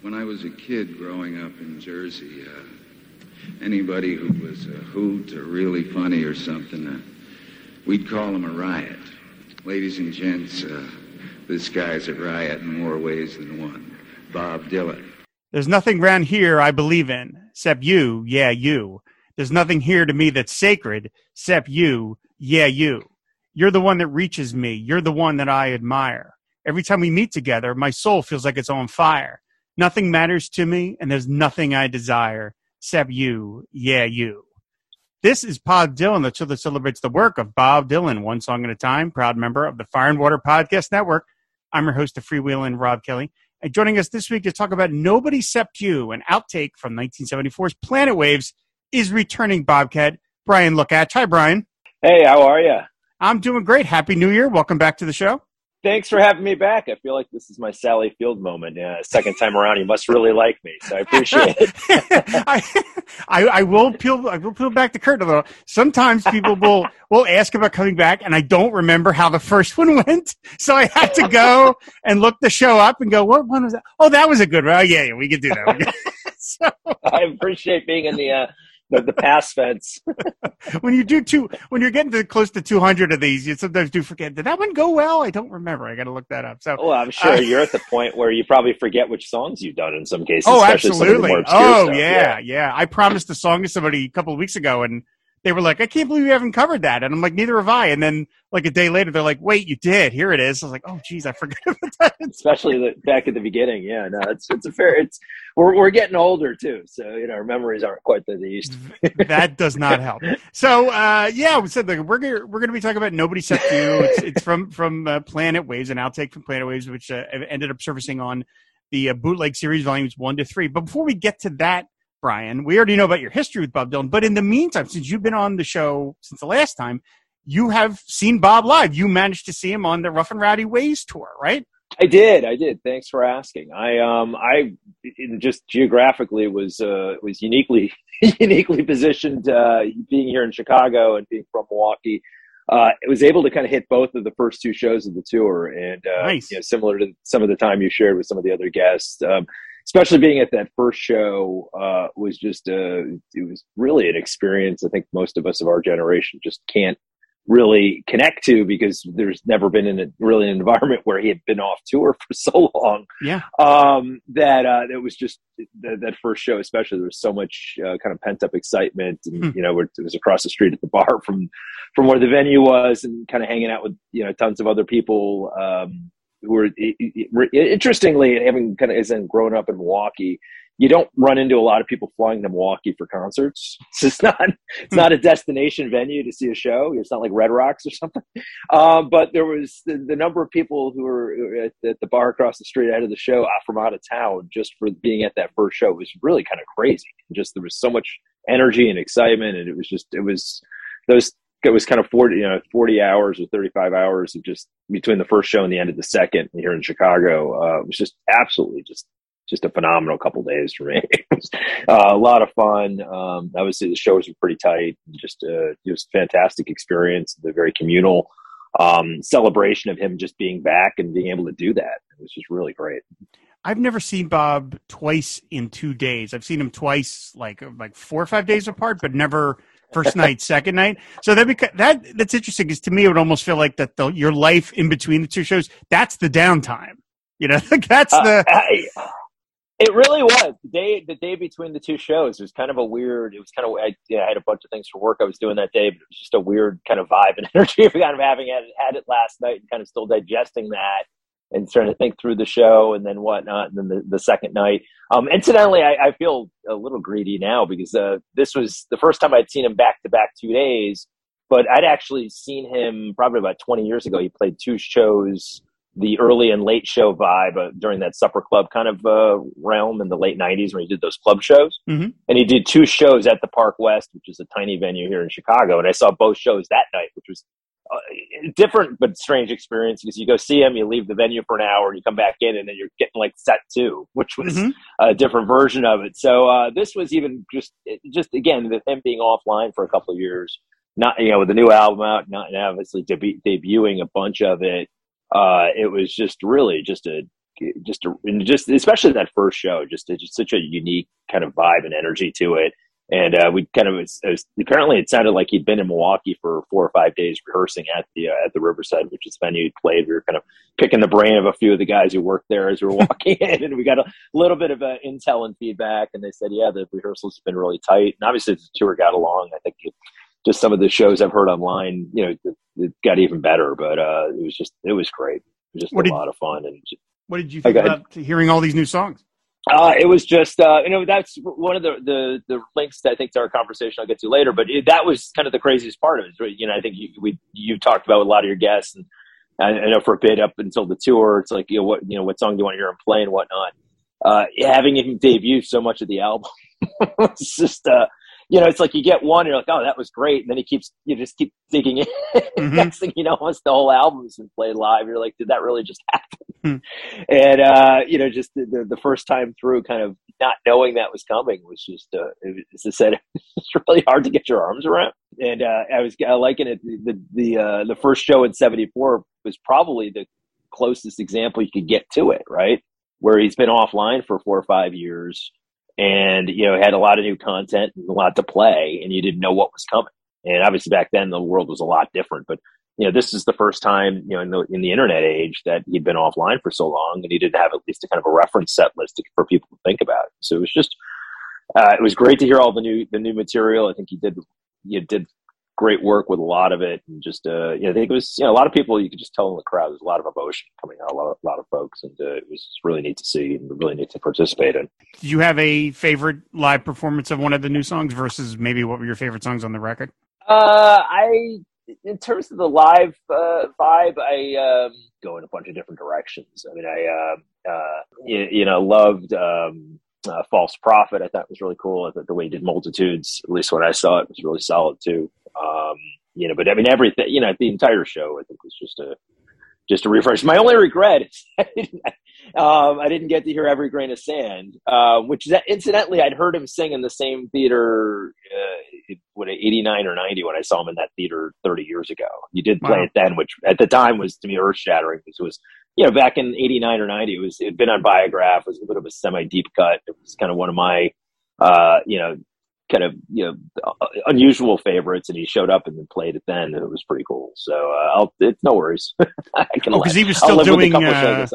When I was a kid growing up in Jersey, uh, anybody who was a hoot or really funny or something, uh, we'd call him a riot. Ladies and gents, uh, this guy's a riot in more ways than one. Bob Dylan. There's nothing around here I believe in, except you, yeah, you. There's nothing here to me that's sacred, except you, yeah, you. You're the one that reaches me. You're the one that I admire. Every time we meet together, my soul feels like it's on fire. Nothing matters to me, and there's nothing I desire except you, yeah, you. This is Pod Dylan, the show that celebrates the work of Bob Dylan, one song at a time, proud member of the Fire and Water Podcast Network. I'm your host of Freewheeling, Rob Kelly. And joining us this week to talk about Nobody Except You, an outtake from 1974's Planet Waves, is returning Bobcat, Bryan Lookatch. Hi, Bryan. Hey, how are you? I'm doing great. Happy New Year. Welcome back to the show. Thanks for having me back. I feel like this is my Sally Field moment. Yeah, second time around, you must really like me, so I appreciate it. I, I, I will peel I will peel back the curtain a little. Sometimes people will will ask about coming back, and I don't remember how the first one went, so I had to go and look the show up and go, "What one was that? Oh, that was a good one. Oh, yeah, yeah, we could do that." so, I appreciate being in the. Uh, the, the pass fence. when you do two, when you're getting to close to 200 of these, you sometimes do forget. Did that one go well? I don't remember. I got to look that up. So, well, I'm sure uh, you're at the point where you probably forget which songs you've done in some cases. Oh, absolutely. Oh, yeah, yeah, yeah, I promised a song to somebody a couple of weeks ago, and they were like, I can't believe you haven't covered that. And I'm like, neither have I. And then like a day later, they're like, wait, you did. Here it is. I was like, oh, geez, I forgot about that. Especially the, back at the beginning. Yeah, no, it's, it's a fair, it's, we're, we're getting older too. So, you know, our memories aren't quite that they used to be. that does not help. So, uh, yeah, we said like, we're going to, we're going to be talking about Nobody Except You. It's, it's from, from uh, Planet Waves, an outtake from Planet Waves, which uh, ended up surfacing on the uh, bootleg series volumes one to three. But before we get to that, Bryan. We already know about your history with Bob Dylan, but in the meantime, since you've been on the show since the last time, you have seen Bob live. You managed to see him on the Rough and Rowdy Ways tour, right? I did. I did. Thanks for asking. I um I just geographically was uh was uniquely uniquely positioned uh being here in Chicago and being from Milwaukee. Uh, it was able to kind of hit both of the first two shows of the tour, and uh, nice. you know, similar to some of the time you shared with some of the other guests. Um, especially being at that first show uh, was just a, it was really an experience i think most of us of our generation just can't really connect to because there's never been in a really an environment where he had been off tour for so long. Yeah. Um, that uh, it was just that, that, first show especially there was so much uh, kind of pent up excitement and hmm. you know it was across the street at the bar from from where the venue was and kind of hanging out with you know tons of other people. Um, who are interestingly having kind of isn't grown up in Milwaukee. You don't run into a lot of people flying to Milwaukee for concerts. It's just not it's not a destination venue to see a show. It's not like Red Rocks or something. Um, but there was the, the, number of people who were at, at, the bar across the street out of the show uh, from out of town just for being at that first show was really kind of crazy. Just there was so much energy and excitement, and it was just it was those it was kind of 40, you know, 40 hours or 35 hours of just between the first show and the end of the second here in Chicago. Uh, it was just absolutely just, just a phenomenal couple days for me. was uh, a lot of fun. Um, obviously the shows were pretty tight. Just, uh, it was a fantastic experience. The very communal, um, celebration of him just being back and being able to do that. It was just really great. I've never seen Bob twice in two days. I've seen him twice, like like four or five days apart, but never first night, second night. So that beca- that that's interesting because to me it would almost feel like that the, your life in between the two shows that's the downtime. You know, that's uh, the. I, it really was the day. The day between the two shows it was kind of a weird. It was kind of. I, yeah, I had a bunch of things for work I was doing that day, but it was just a weird kind of vibe and energy. We kind of having had, had it last night and kind of still digesting that and trying to think through the show and then whatnot. And then the, the second night. Um, incidentally, I, I, feel a little greedy now because uh, this was the first time I'd seen him back to back two days, but I'd actually seen him probably about 20 years ago. He played two shows, the early and late show vibe uh, during that supper club kind of uh, realm in the late 90s when he did those club shows. Mm-hmm. And he did two shows at the Park West, which is a tiny venue here in Chicago. And I saw both shows that night, which was uh, different but strange experience because you go see him, you leave the venue for an hour, and you come back in, and then you're getting like set two, which was mm-hmm. a different version of it. So uh, this was even just just again with him being offline for a couple of years, not you know with the new album out, not obviously deb- debuting a bunch of it. Uh, it was just really just a just just especially that first show, just just such a unique kind of vibe and energy to it. And uh, we kind of was, was, apparently it sounded like he'd been in Milwaukee for four or five days rehearsing at the uh, at the Riverside, which is the venue he played. We were kind of picking the brain of a few of the guys who worked there as we were walking in, and we got a little bit of uh, intel and feedback. And they said, yeah, the rehearsals have been really tight. And obviously, the tour got along. I think it, just some of the shows I've heard online, you know, it, it got even better. But uh, it was just it was great. It was just what a did, lot of fun. And just, what did you think about hearing all these new songs? Uh, it was just, uh, you know, that's one of the, the, the links I think to our conversation I'll get to later, but it, that was kind of the craziest part of it. You know, I think you, we, you've talked about with a lot of your guests and I, I, know for a bit up until the tour, it's like, you know, what, you know, what song do you want to hear him play and whatnot. Uh, having him debut so much of the album, it's just, uh, you know, it's like you get one, and you're like, oh, that was great, and then he keeps, you just keep digging in. Mm-hmm. Next thing you know, once the whole album's been played live, you're like, did that really just happen? Mm-hmm. And uh, you know, just the, the, the first time through, kind of not knowing that was coming was just, uh, as I said, it's really hard to get your arms around. And uh, I was I liking it. The the uh, the first show in '74 was probably the closest example you could get to it, right? Where he's been offline for four or five years and you know had a lot of new content and a lot to play and you didn't know what was coming. And obviously back then the world was a lot different but you know this is the first time you know in the, in the internet age that he'd been offline for so long and he didn't have at least a kind of a reference set list to, for people to think about. So it was just uh, it was great to hear all the new the new material. I think he did you did great work with a lot of it, and just uh, you know, I think it was you know a lot of people. You could just tell in the crowd there's a lot of emotion coming out, a lot of, a lot of folks, and uh, it was really neat to see and really neat to participate in. Do you have a favorite live performance of one of the new songs versus maybe what were your favorite songs on the record? Uh, I in terms of the live uh, vibe, I um, go in a bunch of different directions. I mean, I uh, uh, you, you know loved. Um, uh, False Prophet, I thought was really cool. I thought the way he did Multitudes, at least when I saw it, was really solid too. Um, you know, but I mean, everything, you know, the entire show, I think was just a, just a refresh. My only regret is I didn't, um, I didn't get to hear Every Grain of Sand, uh, which that, incidentally, I'd heard him sing in the same theater, uh, what, 89 or 90 when I saw him in that theater 30 years ago. You did play wow. it then, which at the time was to me earth shattering because it was, you know, back in 89 or 90, it was, it had been on Biograph, it was a bit of a semi deep cut. It was kind of one of my, uh, you know, kind of you know unusual favorites, and he showed up and then played it then, and it was pretty cool. So uh, I'll, it's no worries. because oh, he was still doing. Uh,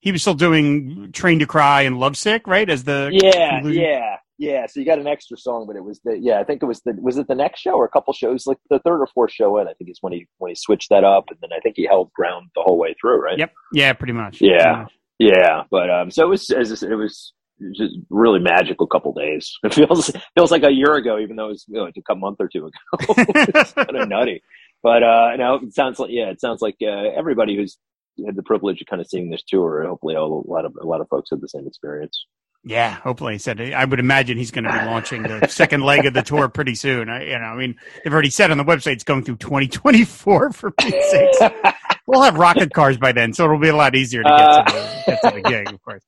he was still doing "Train to Cry" and "Lovesick," right? As the yeah, conclusion? yeah, yeah. So you got an extra song, but it was the yeah. I think it was the was it the next show or a couple shows, like the third or fourth show in. I think is when he when he switched that up, and then I think he held ground the whole way through, right? Yep. Yeah, pretty much. Yeah. Pretty much. Yeah, but um, so it was as it was just really magical couple days. It feels feels like a year ago, even though it was you know, a month or two ago. it's kind of nutty, but uh, now it sounds like yeah, it sounds like uh, everybody who's had the privilege of kind of seeing this tour, hopefully a lot of a lot of folks had the same experience. Yeah, hopefully. He said I would imagine he's going to be launching the second leg of the tour pretty soon. I, you know, I mean, they've already said on the website it's going through 2024 for Pete's sakes. we'll have rocket cars by then, so it'll be a lot easier to get, uh, to, the, get to the gig, of course.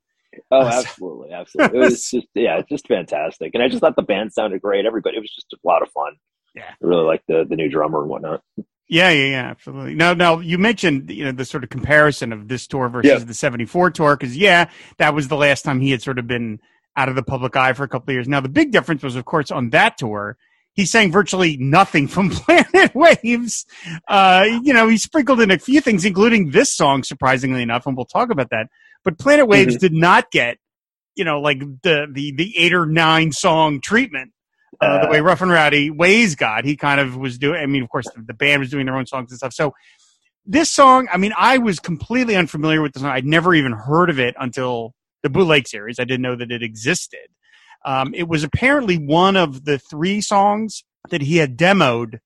Oh, absolutely, absolutely. It was just yeah, it's just fantastic, and I just thought the band sounded great. Everybody, it was just a lot of fun. Yeah, I really like the the new drummer and whatnot. Yeah, yeah, yeah, absolutely. Now, now you mentioned you know the sort of comparison of this tour versus the '74 tour because yeah, that was the last time he had sort of been out of the public eye for a couple of years. Now, the big difference was, of course, on that tour. He sang virtually nothing from Planet Waves. Uh, you know, he sprinkled in a few things, including this song, surprisingly enough, and we'll talk about that. But Planet Waves mm-hmm. did not get, you know, like the the the eight or nine song treatment. Uh, the way uh. Rough and Rowdy Ways got, he kind of was doing. I mean, of course, the, the band was doing their own songs and stuff. So this song, I mean, I was completely unfamiliar with the song. I'd never even heard of it until the Bootleg series. I didn't know that it existed. Um, it was apparently one of the three songs that he had demoed,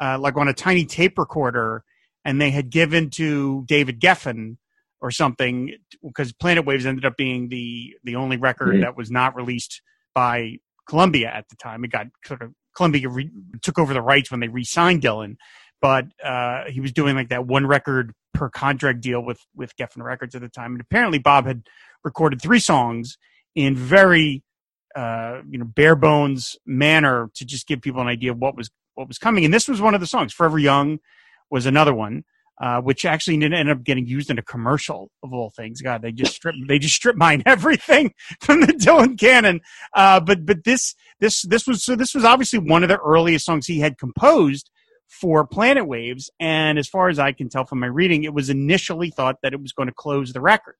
uh, like on a tiny tape recorder, and they had given to David Geffen or something because Planet Waves ended up being the the only record mm-hmm. that was not released by Columbia at the time. It got sort of Columbia re- took over the rights when they re-signed Dylan, but uh, he was doing like that one record per contract deal with with Geffen Records at the time. And apparently, Bob had recorded three songs in very uh, you know bare bones manner to just give people an idea of what was what was coming. And this was one of the songs. Forever Young was another one. Uh, which actually ended up getting used in a commercial of all things. God, they just strip they just strip mine everything from the Dylan canon. Uh, but but this this this was so this was obviously one of the earliest songs he had composed for Planet Waves, and as far as I can tell from my reading, it was initially thought that it was going to close the record.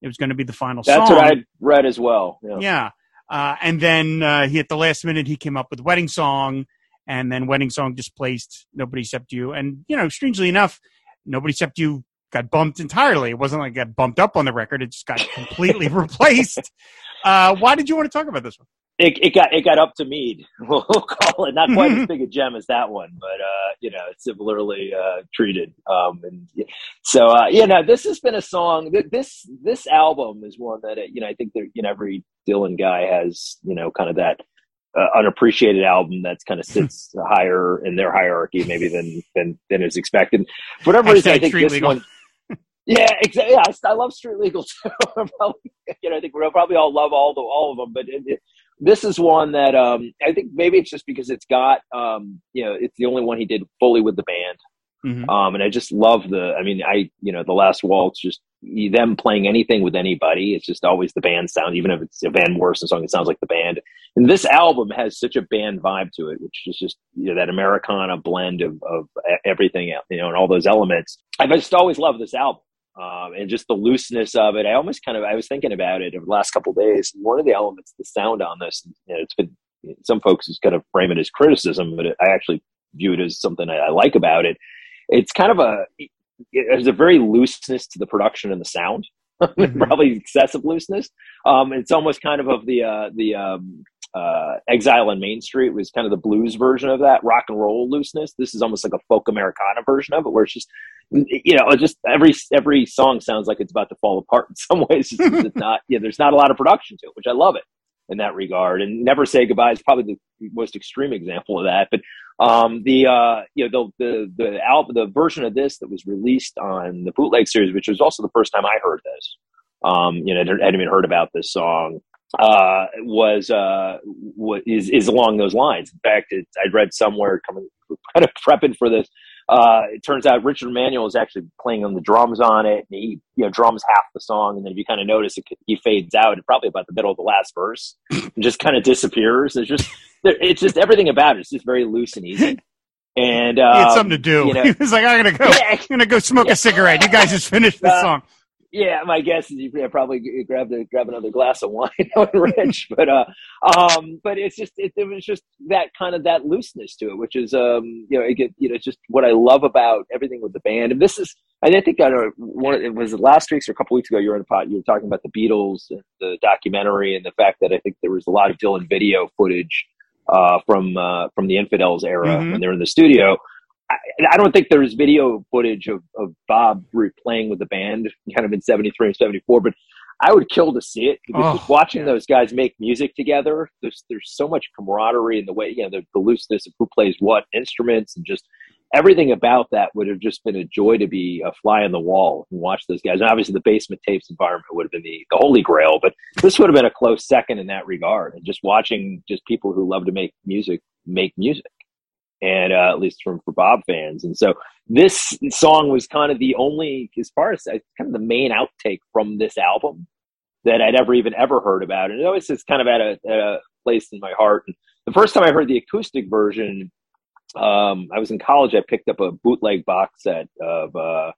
It was going to be the final That's song. what I read as well. Yeah. Yeah. Uh, and then uh, he at the last minute he came up with Wedding Song, and then Wedding Song displaced Nobody Except You. And you know, strangely enough, Nobody Except You got bumped entirely. It wasn't like it got bumped up on the record; it just got completely replaced. Uh, why did you want to talk about this one? It, it got it got up to Me. We'll call it not quite as big a gem as that one, but uh, you know, it's similarly uh, treated. Um, and so uh, you know, this has been a song. This this album is one that you know I think that you know every Dylan guy has you know kind of that uh, unappreciated album that's kind of sits higher in their hierarchy maybe than than than is expected. For whatever reason, I think this Legal. one. Yeah, exactly. Yeah, I, I love Street Legal too. probably, you know, I think we'll probably all love all the all of them, but it, it, this is one that um, I think maybe it's just because it's got um, you know it's the only one he did fully with the band, Mhm. um, and I just love the. I mean, I you know the last waltz just them playing anything with anybody. It's just always the band sound, even if it's a Van Morrison song, it sounds like the band. And this album has such a band vibe to it, which is just you know that Americana blend of of everything, you know, and all those elements. I've just always loved this album. Um, and just the looseness of it. I almost kind of I was thinking about it over the last couple days. One of the elements, the sound on this, you know, it's been some folks is kind of frame it as criticism, but it, I actually view it as something I, I like about it. It's kind of a there's a very looseness to the production and the sound, Mhm. probably excessive looseness. Um, it's almost kind of of the uh, the um, uh, Exile on Main Street was kind of the blues version of that rock and roll looseness. This is almost like a folk Americana version of it, where it's just you know, just every every song sounds like it's about to fall apart in some ways. It's, it's not, yeah, there's not a lot of production to it, which I love it in that regard. And Never Say Goodbye is probably the most extreme example of that. But um, the uh, you know the the the album, the version of this that was released on the bootleg series, which was also the first time I heard this. Um, you know, I hadn't even heard about this song. Uh, was uh, what is is along those lines. In fact, I'd read somewhere coming kind of prepping for this uh, it turns out Richard Manuel is actually playing on the drums on it. And he, you know, drums half the song, and then if you kind of notice, it, he fades out probably about the middle of the last verse, and just kind of disappears. It's just, it's just everything about it. It's just very loose and easy. And um, he had something to do. you know- he was like, "I'm gonna go. Yeah. I'm gonna go smoke a cigarette. You guys just finished the Uh, song." Yeah, my guess is you probably grab the grab another glass of wine on Rich, but uh, um, but it's just it, it was just that kind of that looseness to it, which is um, you know, get, you know, it's just what I love about everything with the band. And this is, I think I don't know, one it was last week's or a couple weeks ago. You were in a pot. You were talking about the Beatles, and the documentary, and the fact that I think there was a lot of Dylan video footage uh, from uh, from the Infidels era Mhm. when they were in the studio. I, I don't think there's video footage of, of Bob replaying with the band kind of in 73 and 74, but I would kill to see it Oh, just watching yeah. those guys make music together, there's, there's so much camaraderie in the way, you know, the, the looseness of who plays what instruments and just everything about that would have just been a joy to be a fly on the wall and watch those guys. And obviously the basement tapes environment would have been the, the holy grail, but this would have been a close second in that regard. And just watching just people who love to make music, make music and uh, at least from for Bob fans. And so this song was kind of the only, as far as uh, kind of the main outtake from this album that I'd ever even ever heard about. And it always is kind of at a, at a place in my heart. And the first time I heard the acoustic version, um, I was in college. I picked up a bootleg box set of uh,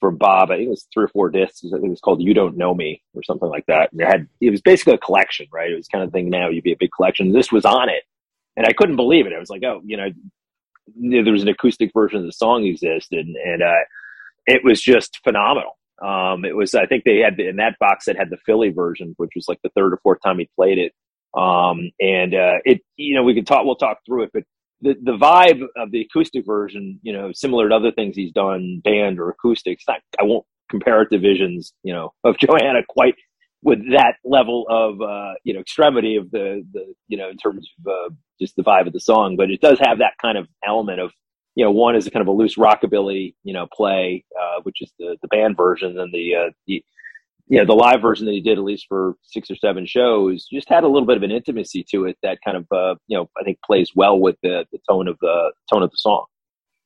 from Bob. I think it was three or four discs. I think it was called "You Don't Know Me" or something like that. And it had it was basically a collection, right? It was kind of thing now you'd be a big collection. This was on it, and I couldn't believe it. I was like, oh, you know, there was an acoustic version of the song existed, and, and uh, it was just phenomenal. Um, it was, I think they had in that box that had the Philly version, which was like the third or fourth time he played it. Um, and uh, it, you know, we can talk, we'll talk through it, but the the vibe of the acoustic version, you know, similar to other things he's done, band or acoustics. Not, I won't compare it to visions, you know, of Joanna quite with that level of uh, you know extremity of the the you know in terms of uh, just the vibe of the song, but it does have that kind of element of you know one is a kind of a loose rockabilly you know play, uh, which is the the band version, and the uh, the you know the live version that he did at least for six or seven shows just had a little bit of an intimacy to it that kind of uh, you know I think plays well with the the tone of the tone of the song.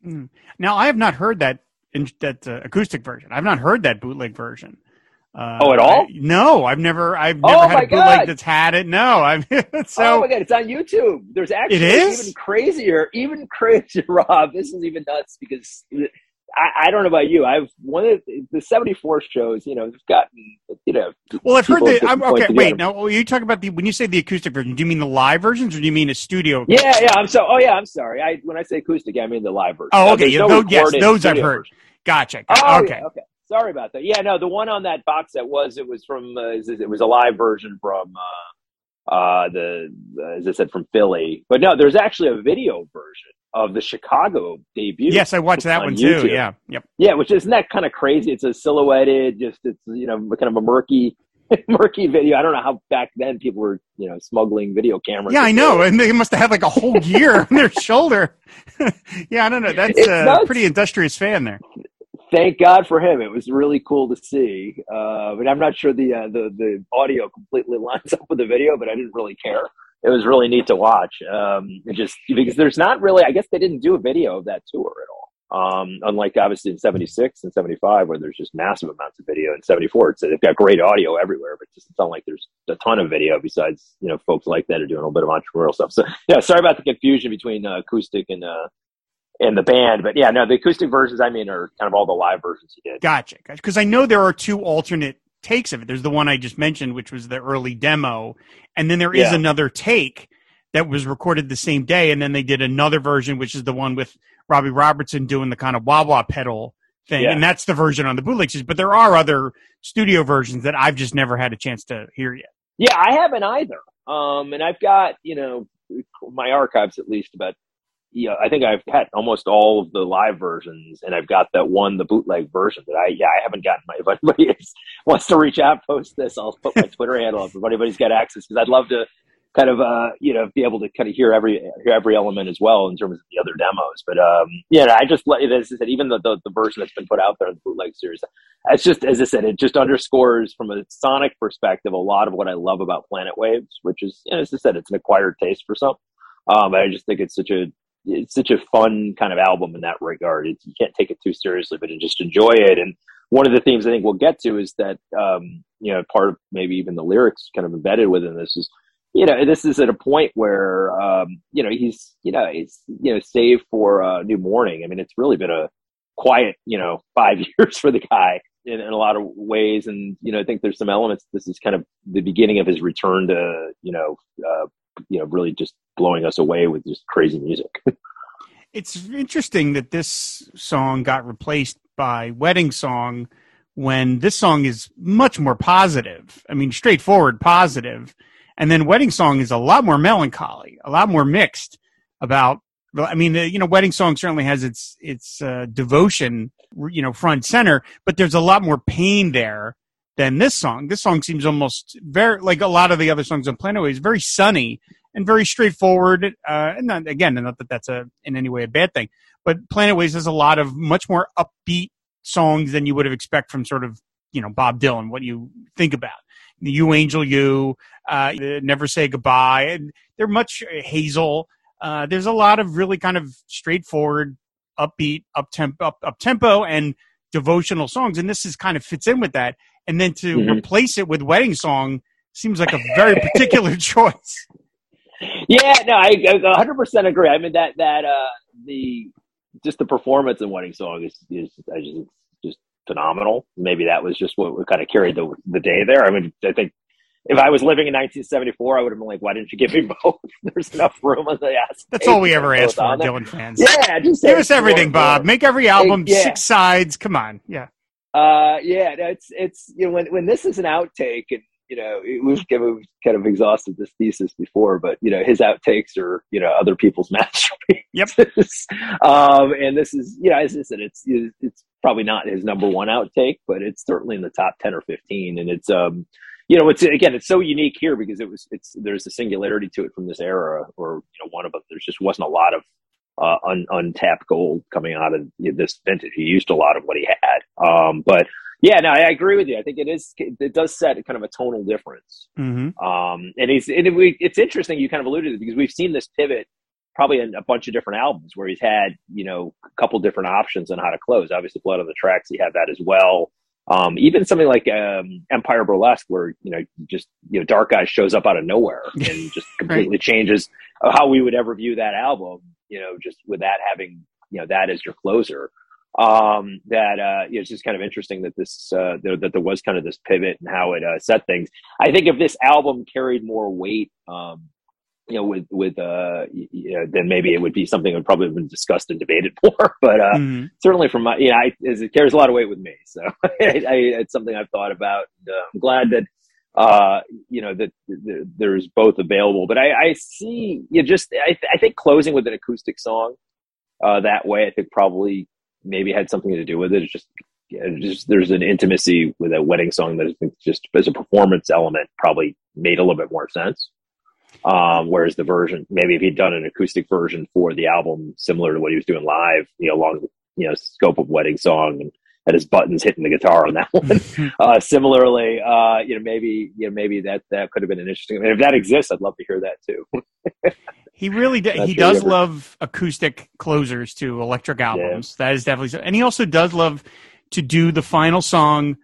Mm. Now, I have not heard that in, that uh, acoustic version. I've not heard that bootleg version. Uh, oh, at all? I, no, I've never. I've never oh, had a bootleg that's had it. No, I've. so, oh my god, it's on YouTube. There's actually it is? even crazier, even crazier, Rob. This is even nuts because I, I, don't know about you. I've one of the, the seventy four shows. You know, have gotten you know. Well, I've heard the. I'm, okay, wait. Now, you talk about the when you say the acoustic version. Do you mean the live versions, or do you mean a studio? Yeah, yeah. I'm so. Oh, yeah. I'm sorry. I when I say acoustic, I mean the live version. Oh, okay. Yeah, no those, yes, those I've heard. Version. Gotcha. Oh, okay. Yeah, okay. Sorry about that. Yeah, no, the one on that box set was it was from uh, it was a live version from uh, uh, the as I said from Philly, but no, there's actually a video version of the Chicago debut. Yes, I watched that on one YouTube. too. Yeah, yep. Yeah, which isn't that kind of crazy? It's a silhouetted, just it's you know kind of a murky murky video. I don't know how back then people were, you know, smuggling video cameras. Yeah, I know, and they must have had like a whole gear on their shoulder. yeah, I don't know. That's a pretty industrious fan there thank God for him. It was really cool to see. Uh, but I'm not sure the, uh, the the audio completely lines up with the video, but I didn't really care. It was really neat to watch. Um, just because there's not really, I guess they didn't do a video of that tour at all. Um, unlike obviously in 76 and 75 where there's just massive amounts of video in 74 it's, they've got great audio everywhere but it doesn't sound like there's a ton of video besides you know folks like that are doing a little bit of entrepreneurial stuff so yeah sorry about the confusion between uh, acoustic and uh, in the band. But yeah, no, the acoustic versions I mean are kind of all the live versions he did. Gotcha, because I know there are two alternate takes of it. There's the one I just mentioned, which was the early demo, and then there is yeah. another take that was recorded the same day, and then they did another version, which is the one with Robbie Robertson doing the kind of wah wah pedal thing, yeah. and that's the version on the bootlegs. But there are other studio versions that I've just never had a chance to hear yet. Yeah, I haven't either. Um, and I've got you know my archives at least about yeah, I think I've had almost all of the live versions, and I've got that one, the bootleg version that I, yeah, I haven't gotten my. If anybody is, wants to reach out, post this. I'll put my Twitter handle up if anybody's got access because I'd love to kind of, uh, you know, be able to kind of hear every hear every element as well in terms of the other demos. But um, yeah, I just let as I said, even the, the the version that's been put out there in the bootleg series, it's just as I said, it just underscores from a sonic perspective a lot of what I love about Planet Waves, which is, you know, as I said, it's an acquired taste for some. Um, but I just think it's such a it's such a fun kind of album in that regard. You can't take it too seriously, but just enjoy it. And one of the themes I think we'll get to is that, um, you know, part of maybe even the lyrics kind of embedded within this is, you know, this is at a point where, um, you know, he's, you know, he's, you know, save for a new morning. I mean, it's really been a quiet, you know, five years for the guy in, in a lot of ways. And, you know, I think there's some elements. This is kind of the beginning of his return to, you know, uh, you know, really just blowing us away with just crazy music. it's interesting that this song got replaced by Wedding Song when this song is much more positive. I mean, straightforward positive. And then Wedding Song is a lot more melancholy, a lot more mixed about I mean, you know, Wedding Song certainly has its its uh, devotion, you know, front center, but there's a lot more pain there than this song. This song seems almost very like a lot of the other songs on Planet Waves, very sunny and very straightforward. Uh, and not, again, not that that's a in any way a bad thing, but Planet Waves has a lot of much more upbeat songs than you would have expect from sort of you know Bob Dylan. What you think about "You Angel You," uh, "Never Say Goodbye," and they're much uh, Hazel. Uh, there's a lot of really kind of straightforward, upbeat, up tempo, up, up tempo, and devotional songs, and this is kind of fits in with that and then to mm-hmm. replace it with wedding song seems like a very particular choice. Yeah, no, I, 100% agree. I mean that that uh the just the performance in wedding song is is just, just phenomenal. Maybe that was just what kind of carried the the day there. I mean, I think if I was living in 1974, I would have been like, "Why didn't you give me both? There's enough room on the ass." That's all we ever asked for, Dylan fans. Yeah, just give us everything, Bob. Make every album yeah. six sides. Come on, yeah. Uh, yeah, it's it's you know when when this is an outtake, and you know we've, we've kind of exhausted this thesis before, but you know his outtakes are you know other people's masterpieces. Yep. um, and this is you know as I said, it's it's probably not his number one outtake, but it's certainly in the top ten or fifteen, and it's um you know it's again it's so unique here because it was it's there's a singularity to it from this era or you know one of them there's just wasn't a lot of uh, un, untapped gold coming out of this vintage. He used a lot of what he had. Um, but yeah, no, I agree with you. I think it is, it does set kind of a tonal difference. Mm-hmm. Um, and he's, and it, we, it's interesting you kind of alluded to it because we've seen this pivot probably in a bunch of different albums where he's had you know a couple different options on how to close. Obviously, Blood on the Tracks, he had that as well. Um, even something like um, Empire Burlesque, where you know just you know Dark Eyes shows up out of nowhere and just completely right. changes how we would ever view that album. You know, just with that having you know that as your closer. Um, that uh, you know, it's just kind of interesting that this uh, that there was kind of this pivot and how it uh, set things. I think if this album carried more weight, um, you know, with with uh, you know, then maybe it would be something that would probably have been discussed and debated more. But uh, mm-hmm. certainly from my, yeah, I, it carries a lot of weight with me. So I, I, it's something I've thought about. And, uh, I'm glad that uh, you know that, that, there's both available. But I, I see you know, just I, I think closing with an acoustic song uh, that way, I think probably maybe had something to do with it. It's just just there's an intimacy with a wedding song that I think just as a performance element probably made a little bit more sense. Um, whereas the version, maybe if he'd done an acoustic version for the album, similar to what he was doing live, you know, along you know scope of wedding song and his buttons hitting the guitar on that one. uh, similarly, uh, you know, maybe you know maybe that that could have been an interesting. I mean, if that exists, I'd love to hear that too. he really do, he does ever... love acoustic closers to electric albums. Yeah. That is definitely so, and he also does love to do the final song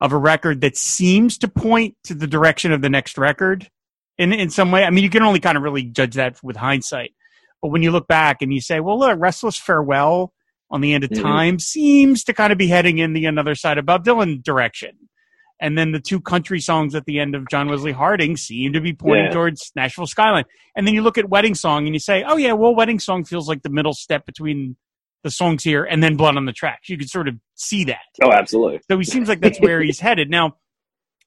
of a record that seems to point to the direction of the next record in in some way. I mean, you can only kind of really judge that with hindsight. But when you look back and you say, well, look, Restless Farewell on the end of mm-hmm. time seems to kind of be heading in the another side of Bob Dylan direction. And then the two country songs at the end of John Wesley Harding seem to be pointing yeah. towards Nashville Skyline. And then you look at Wedding Song and you say, oh, yeah, well, Wedding Song feels like the middle step between the songs here and then Blood on the Tracks. You can sort of see that. Oh, absolutely. So he seems like that's where he's headed. Now,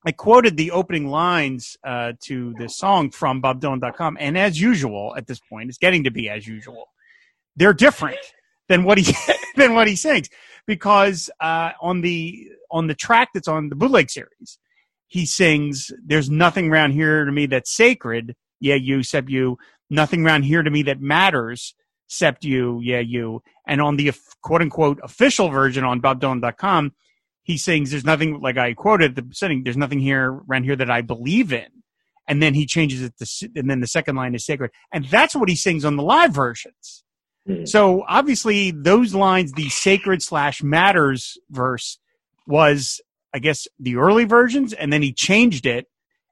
I quoted the opening lines uh, to this song from BobDylan.com, and as usual at this point, it's getting to be as usual. They're different than what he than what he sings because uh, on the on the track that's on the bootleg series, he sings, "There's nothing around here to me that's sacred, yeah, you, except you. Nothing around here to me that matters, except you, yeah, you." And on the quote unquote official version on BobDylan.com, he sings, "There's nothing like I quoted the beginning. There's nothing here around here that I believe in." And then he changes it to, and then the second line is sacred, and that's what he sings on the live versions. Mm-hmm. So obviously, those lines, the sacred slash matters verse, was I guess the early versions, and then he changed it.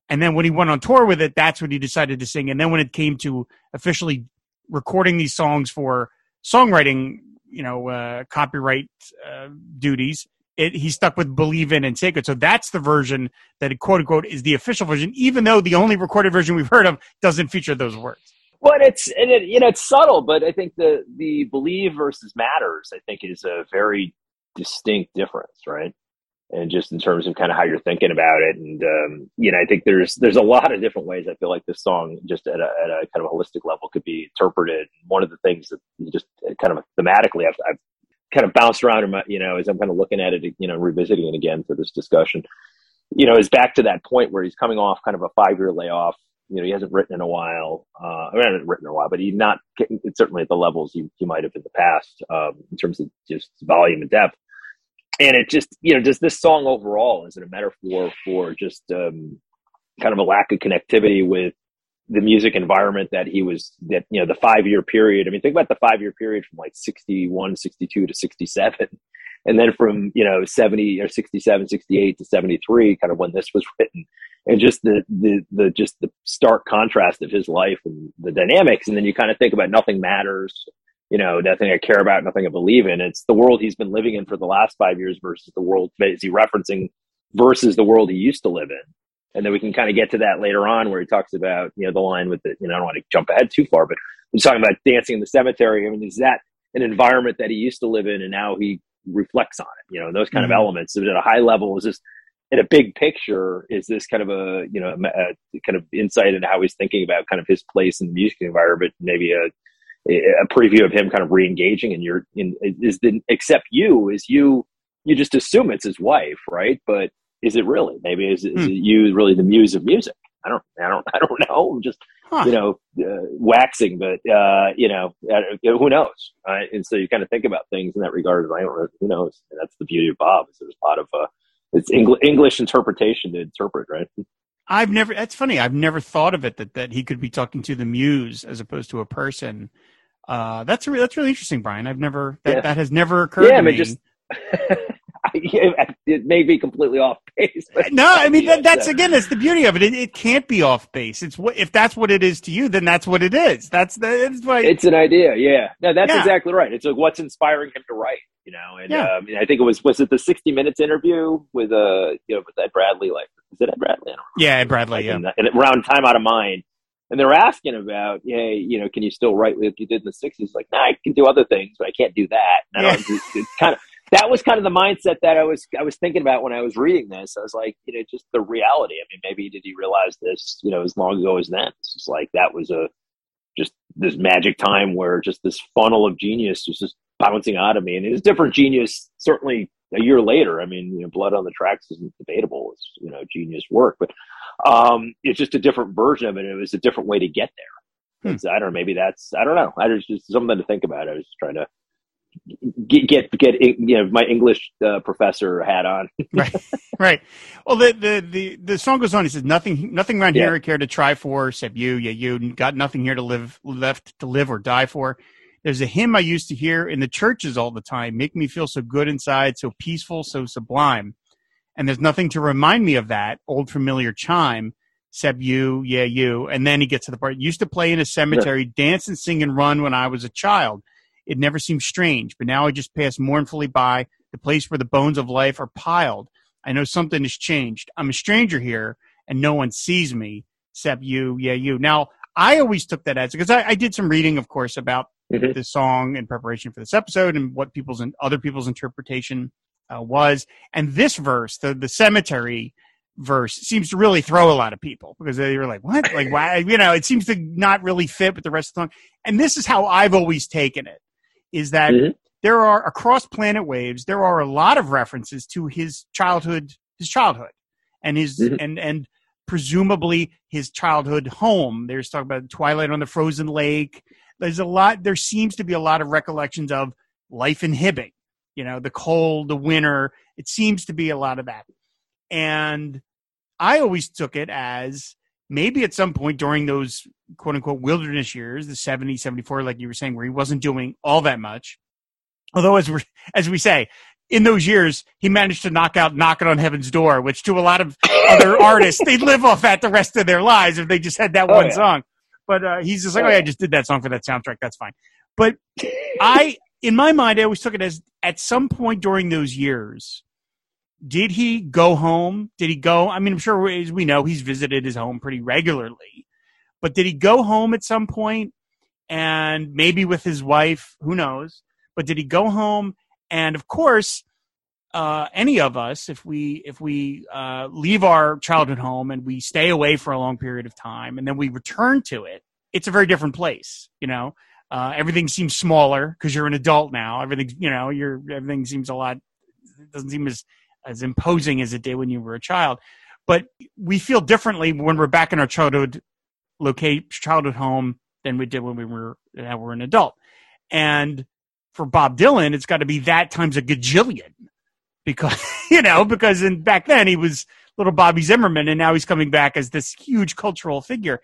And then when he went on tour with it, that's what he decided to sing. And then when it came to officially recording these songs for songwriting, you know, uh, copyright uh, duties, it, he stuck with believe in and sacred. So that's the version that quote unquote is the official version, even though the only recorded version we've heard of doesn't feature those words. Well, it's and it, you know it's subtle, but I think the the believe versus matters, I think, is a very distinct difference, right? And just in terms of kind of how you're thinking about it, and um, you know, I think there's there's a lot of different ways. I feel like this song, just at a, at a kind of holistic level, could be interpreted. One of the things that just kind of thematically, I've, I've kind of bounced around in my, you know, as I'm kind of looking at it, you know, revisiting it again for this discussion, you know, is back to that point where he's coming off kind of a five year layoff. You know, he hasn't written in a while. Uh, I mean, hasn't written in a while, but he's not getting, certainly at the levels he, he might have in the past um, in terms of just volume and depth. And it just, you know, does this song overall is it a metaphor for just um, kind of a lack of connectivity with the music environment that he was that you know the five year period i mean think about the five year period from like 61 62 to 67 and then from you know 70 or 67 68 to 73 kind of when this was written and just the the the just the stark contrast of his life and the dynamics. And then you kind of think about nothing matters you know nothing i care about nothing i believe in. It's the world he's been living in for the last five years versus the world is he referencing versus the world he used to live in. And then we can kind of get to that later on where he talks about you know the line with the you know I don't want to jump ahead too far, but he's talking about dancing in the cemetery. I mean, is that an environment that he used to live in and now he reflects on it? You know, those kind mm-hmm. of elements. at a high level, is this in a big picture? Is this kind of a you know a, kind of insight into how he's thinking about kind of his place in the music environment? Maybe a a preview of him kind of re-engaging and you're in is the except you is you you just assume it's his wife right but is it really? Maybe is, is hmm. it you really the muse of music? I don't, I don't, I don't know. I'm just, huh. you know, uh, waxing, but, uh, you know, who knows? Right? And so you kind of think about things in that regard. I don't, who knows? And that's the beauty of Bob is there's a lot of, uh, it's English, English interpretation to interpret, right? I've never, that's funny. I've never thought of it that, that he could be talking to the muse as opposed to a person. Uh, that's re- that's really interesting, Bryan. I've never that, Yeah. that has never occurred Yeah, to I mean, me. just it may be completely off base. But no, I mean that, that's again that's the beauty of it. it. It can't be off base. It's what if that's what it is to you, then that's what it is. That's the that's why. It's an idea, yeah. No, that's Yeah. exactly right. It's like what's inspiring him to write, you know. And Yeah. um, I think it was was it the sixty minutes interview with uh you know with Ed Bradley, like is it Ed Bradley? I don't yeah, Ed Bradley. like Yeah, and around time out of mind. And they're asking about, hey, you know, can you still write like you did in the sixties? Like, nah, I can do other things, but I can't do that. And I Yeah. don't, it's, it's kind of that was kind of the mindset that I was I was thinking about when I was reading this. I was like, you know, just the reality. I mean, maybe did he realize this, you know, as long ago as then? It's just like that was a just this magic time where just this funnel of genius was just bouncing out of me, and it was different genius certainly a year later. I mean, you know, Blood on the Tracks isn't debatable; it's you know genius work, but um, it's just a different version of it. It was a different way to get there. Hmm. I don't know. Maybe that's I don't know. I was just something to think about. I was trying to get get get you know my English uh, professor hat on. right, right. Well, the, the the the song goes on. He says, "Nothing, nothing around Yeah. here I care to try for, except you. Yeah, you got nothing here to live left to live or die for." There's a hymn I used to hear in the churches all the time, make me feel so good inside, so peaceful, so sublime. And there's nothing to remind me of that old familiar chime, except you, yeah, you. And then he gets to the part used to play in a cemetery, dance and sing and run when I was a child. It never seemed strange, but now I just pass mournfully by the place where the bones of life are piled. I know something has changed. I'm a stranger here, and no one sees me except you, yeah, you. Now, I always took that as because I, I did some reading, of course, about Mhm. this song in preparation for this episode and what people's and other people's interpretation uh, was. And this verse, the the cemetery verse, seems to really throw a lot of people because they were like, "What? Like, why?" You know, it seems to not really fit with the rest of the song. And this is how I've always taken it: is that Mhm. there are across Planet Waves, there are a lot of references to his childhood, his childhood, and his Mhm. and and presumably his childhood home. There's talk about Twilight on the Frozen Lake. There's a lot. There seems to be a lot of recollections of life in Hibbing. You know, the cold, the winter. It seems to be a lot of that. And I always took it as maybe at some point during those quote unquote wilderness years, the 70, 74, like you were saying, where he wasn't doing all that much. Although, as we as we say, in those years, he managed to knock out "Knocking on Heaven's Door," which to a lot of other artists, they'd live off that the rest of their lives if they just had that Oh, one yeah. song. But uh, he's just like, Oh, "Oh, yeah, I just did that song for that soundtrack. That's fine." But I, in my mind, I always took it as at some point during those years, did he go home? Did he go? I mean, I'm sure as we know, he's visited his home pretty regularly. But did he go home at some point and maybe with his wife? Who knows? But did he go home? And of course, uh, any of us, if we if we uh, leave our childhood home and we stay away for a long period of time, and then we return to it, it's a very different place. You know, uh, everything seems smaller because you're an adult now. Everything, you know, you're everything seems a lot. Doesn't seem as as imposing as it did when you were a child. But we feel differently when we're back in our childhood locate childhood home than we did when we were uh, were an adult. And for Bob Dylan, it's got to be that times a gajillion because you know because in back then he was little Bobby Zimmerman, and now he's coming back as this huge cultural figure.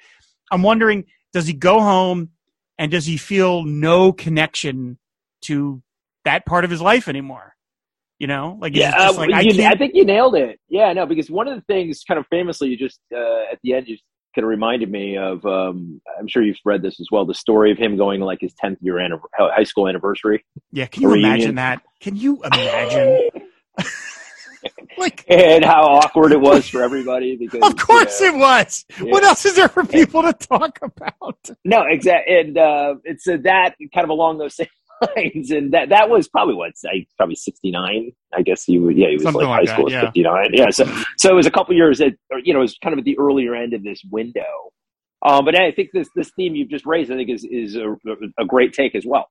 I'm wondering, does he go home and does he feel no connection to that part of his life anymore? You know, like Yeah, just uh, like I you- I think you nailed it. Yeah, no, because one of the things, kind of famously, you just uh, at the end, you kind of reminded me of. Um, I'm sure you've read this as well. The story of him going like his 10th year anniv- high school anniversary, yeah, can you reunion. imagine that? Can you imagine? like, and how awkward it was for everybody. Because of course you know, it was. yeah. What else is there for people to talk about? No, exactly, and uh, it's uh, that kind of along those same lines, and that that was probably what I probably sixty nine. I guess he would. Yeah, he was Something like, like high school that, yeah. fifty nine. Yeah, so so it was a couple years at, or, you know, it was kind of at the earlier end of this window. Um, but I think this this theme you've just raised, I think, is is a, a great take as well.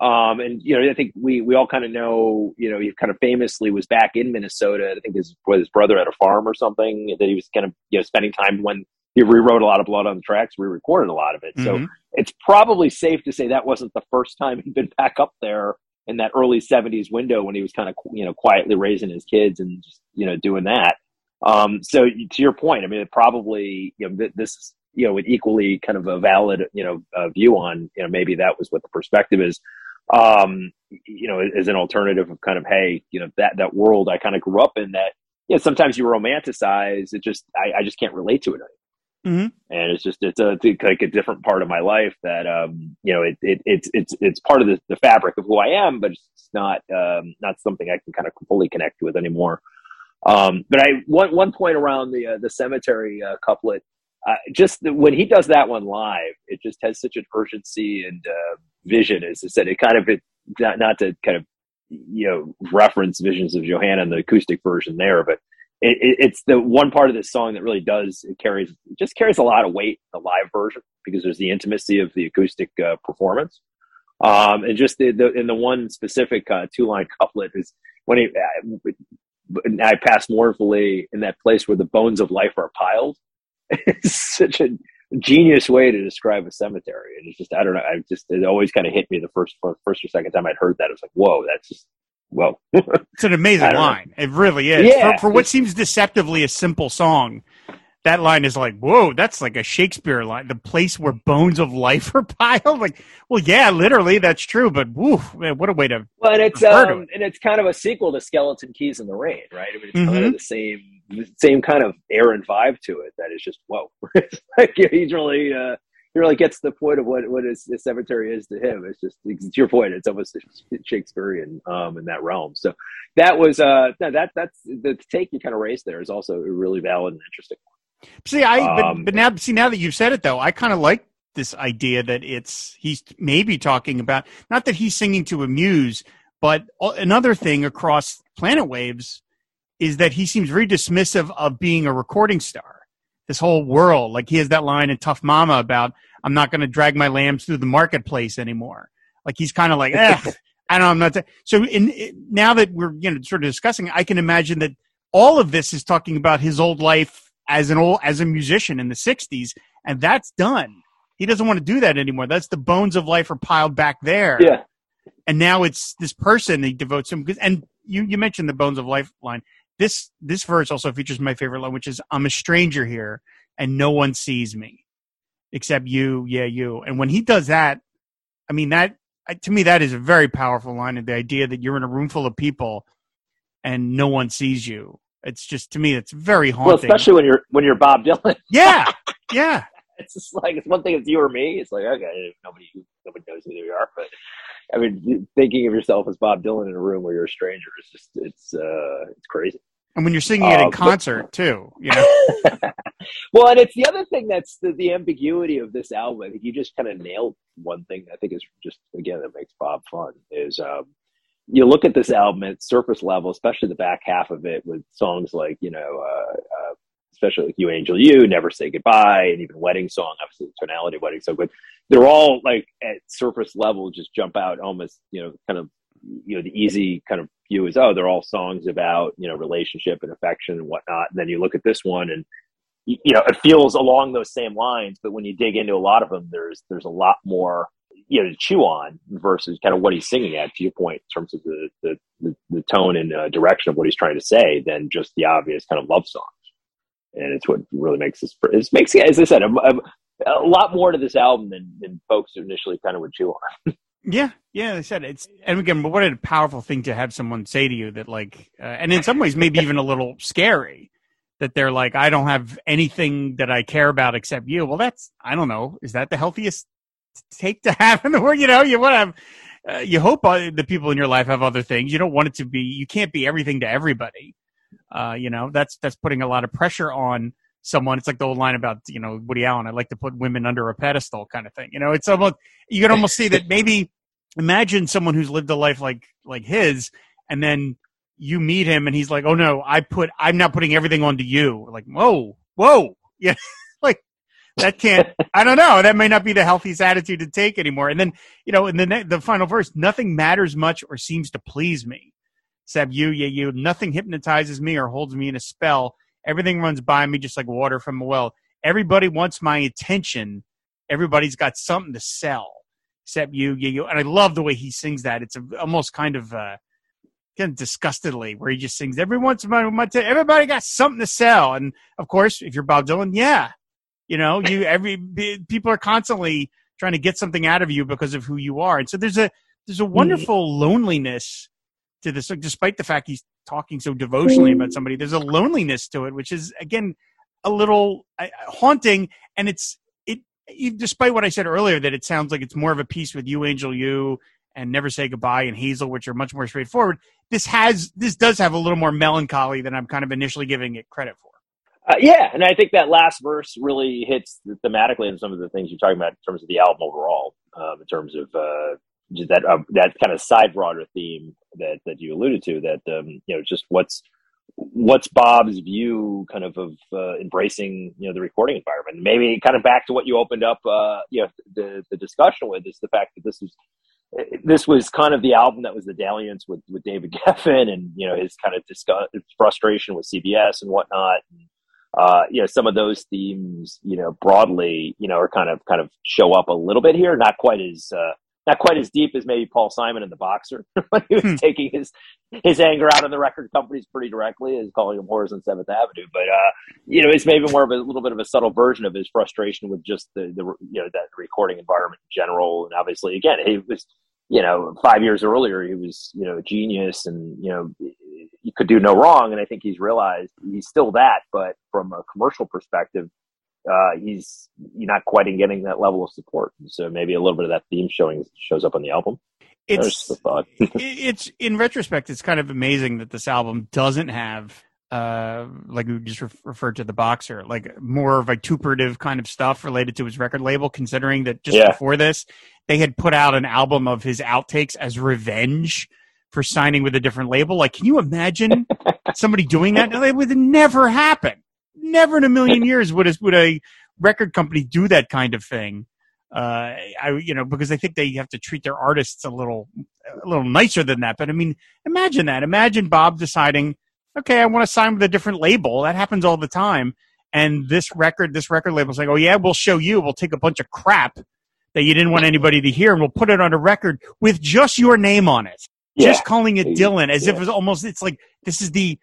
Um, and you know, I think we we all kind of know, you know, he kind of famously was back in Minnesota. I think his with his brother at a farm or something that he was kind of you know spending time when he rewrote a lot of Blood on the Tracks, re-recorded a lot of it. So Mhm. it's probably safe to say that wasn't the first time he'd been back up there in that early 70s window when he was kind of you know quietly raising his kids and just you know doing that um so to your point i mean it probably you know this is you know with equally kind of a valid you know uh, view on you know maybe that was what the perspective is um you know as an alternative of kind of hey you know that that world i kind of grew up in that you know sometimes you romanticize it just i, I just can't relate to it mm-hmm. and it's just it's a it's like a different part of my life that um you know it, it it's it's it's part of the, the fabric of who i am but it's not um not something i can kind of fully connect with anymore um but i one one point around the uh, the cemetery uh, couplet uh, just when he does that one live, it just has such an urgency and uh, vision. As I said, it kind of it not not to kind of you know reference visions of Johanna in the acoustic version there, but it, it, it's the one part of this song that really does it carries it just carries a lot of weight the live version because there's the intimacy of the acoustic uh, performance. Um, and just the, the in the one specific uh, two line couplet is when he, uh, I pass mournfully in that place where the bones of life are piled it's such a genius way to describe a cemetery. And it's just, I don't know. I just, it always kind of hit me the first, first or second time I'd heard that. It was like, whoa, that's just, whoa. it's an amazing line. Know. It really is. Yeah, for, for what seems deceptively a simple song, that line is like, whoa, that's like a Shakespeare line. The place where bones of life are piled. Like, well, yeah, literally, that's true. But woo, man, what a way to. Well, and it's um, it. and it's kind of a sequel to Skeleton Keys in the Rain, right? I mean, it's mm-hmm. kind of the same same kind of air and vibe to it. That is just whoa. like he's really. Uh, he really gets the point of what what his, his cemetery is to him. It's just it's your point. It's almost Shakespearean um, in that realm. So that was uh that that's the take you kind of raised there is also a really valid and interesting one. See, I um, but, but now see now that you've said it though, I kind of like this idea that it's he's maybe talking about not that he's singing to amuse, but another thing across Planet Waves is that he seems very dismissive of being a recording star. This whole world, like he has that line in Tough Mama about I'm not going to drag my lambs through the marketplace anymore. Like he's kind of like, eh, I don't know, I'm not. T-. So in, in, now that we're you know sort of discussing, I can imagine that all of this is talking about his old life as an old as a musician in the 60s and that's done he doesn't want to do that anymore that's the bones of life are piled back there yeah and now it's this person he devotes him because and you you mentioned the bones of life line this this verse also features my favorite line which is i'm a stranger here and no one sees me except you yeah you and when he does that i mean that to me that is a very powerful line of the idea that you're in a room full of people and no one sees you it's just to me, it's very haunting. Well, especially when you're when you're Bob Dylan. yeah, yeah. It's just like it's one thing if you or me. It's like okay, nobody nobody knows who you are, but I mean, thinking of yourself as Bob Dylan in a room where you're a stranger is just it's uh it's crazy. And when you're singing it in uh, concert but, too, you know. well, and it's the other thing that's the, the ambiguity of this album. I think you just kind of nailed one thing. I think is just again that makes Bob fun is um, you look at this album at surface level, especially the back half of it with songs like, you know, uh, uh, especially like You Angel You, Never Say Goodbye, and even Wedding Song, obviously the tonality of Wedding Song, but they're all like at surface level just jump out almost, you know, kind of, you know, the easy kind of view is, oh, they're all songs about, you know, relationship and affection and whatnot. And then you look at this one and, you know, it feels along those same lines, but when you dig into a lot of them, there's, there's a lot more you know to chew on versus kind of what he's singing at to your point in terms of the the, the, the tone and uh, direction of what he's trying to say than just the obvious kind of love songs and it's what really makes this it makes as i said a, a, a, lot more to this album than, than folks initially kind of would chew on yeah yeah i said it's and again what a powerful thing to have someone say to you that like uh, and in some ways maybe even a little scary that they're like i don't have anything that i care about except you well that's i don't know is that the healthiest take to have in the world. You know, you want to have, uh, you hope the people in your life have other things. You don't want it to be, you can't be everything to everybody. Uh, you know, that's, that's putting a lot of pressure on someone. It's like the old line about, you know, Woody Allen, I like to put women under a pedestal kind of thing. You know, it's almost, you can almost see that maybe imagine someone who's lived a life like, like his and then you meet him and he's like, oh no, I put, I'm not putting everything onto you. Like, whoa, whoa. Yeah like that can't i don't know that may not be the healthiest attitude to take anymore and then you know in the ne- the final verse nothing matters much or seems to please me except you yeah you. Nothing hypnotizes me or holds me in a spell. Everything runs by me just like water from a well. Everybody wants my attention. Everybody's got something to sell. Except you yeah you. And i love the way he sings that. It's a, almost kind of uh kind of disgustedly where he just sings every once in a while everybody got something to sell. And of course if you're bob dylan yeah. You know, you every people are constantly trying to get something out of you because of who you are, and so there's a there's a mm-hmm. wonderful loneliness to this, despite the fact he's talking so devotionally about somebody. There's a loneliness to it, which is again a little uh, haunting, and it's it. Despite what I said earlier, that it sounds like it's more of a piece with you, Angel, you, and Never Say Goodbye and Hazel, which are much more straightforward. This has this does have a little more melancholy than I'm kind of initially giving it credit for. Uh, yeah, and I think that last verse really hits thematically in some of the things you're talking about in terms of the album overall, um, in terms of uh, that uh, that kind of side broader theme that that you alluded to. That um, you know, just what's what's Bob's view, kind of of uh, embracing you know the recording environment. Maybe kind of back to what you opened up, uh, you know, the the discussion with is the fact that this is this was kind of the album that was the dalliance with, with David Geffen and, you know, his kind of discuss, frustration with CBS and whatnot. And, uh, you know, some of those themes, you know, broadly, you know, are kind of, kind of show up a little bit here, not quite as, uh, not quite as deep as maybe Paul Simon in the boxer when he was hmm. taking his his anger out on the record companies pretty directly, as calling them whores on Seventh Avenue. But uh, you know, it's maybe more of a little bit of a subtle version of his frustration with just the the you know that recording environment in general. And obviously, again, he was you know five years earlier he was you know a genius and you know he could do no wrong. And I think he's realized he's still that, but from a commercial perspective uh, he's you're not quite getting that level of support. So maybe a little bit of that theme showing shows up on the album. It's it's in retrospect, it's kind of amazing that this album doesn't have uh like we just re- referred to the boxer like more vituperative kind of stuff related to his record label considering that just yeah. before this they had put out an album of his outtakes as revenge for signing with a different label like can you imagine somebody doing that it would never happen never in a million years would a, would a record company do that kind of thing. Uh, I, you know, because I think they have to treat their artists a little, a little nicer than that. But I mean, imagine that. Imagine Bob deciding, okay, I want to sign with a different label. That happens all the time. And this record, this record label's like, oh yeah, we'll show you. We'll take a bunch of crap that you didn't want anybody to hear, and we'll put it on a record with just your name on it. Yeah. Just calling it Dylan, as yeah. if it was almost. It's like this is the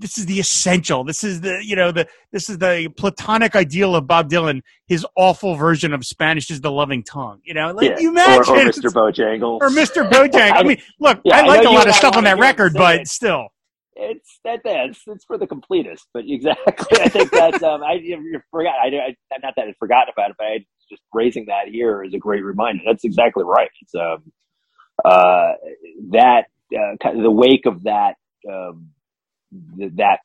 this is the essential. This is the you know the this is the platonic ideal of Bob Dylan. His awful version of Spanish is the loving tongue. You know, like yeah. you imagine, or, or Mr. Bojangles, or Mr. Bojangles. I mean, look, yeah, I like a lot of stuff on that record, but still, it's that that's it's for the completist. But exactly, I think that um, I you forgot. I, I not that I forgot about it, but I just raising that here is a great reminder. That's exactly right. It's um uh that uh, kind of the wake of that um that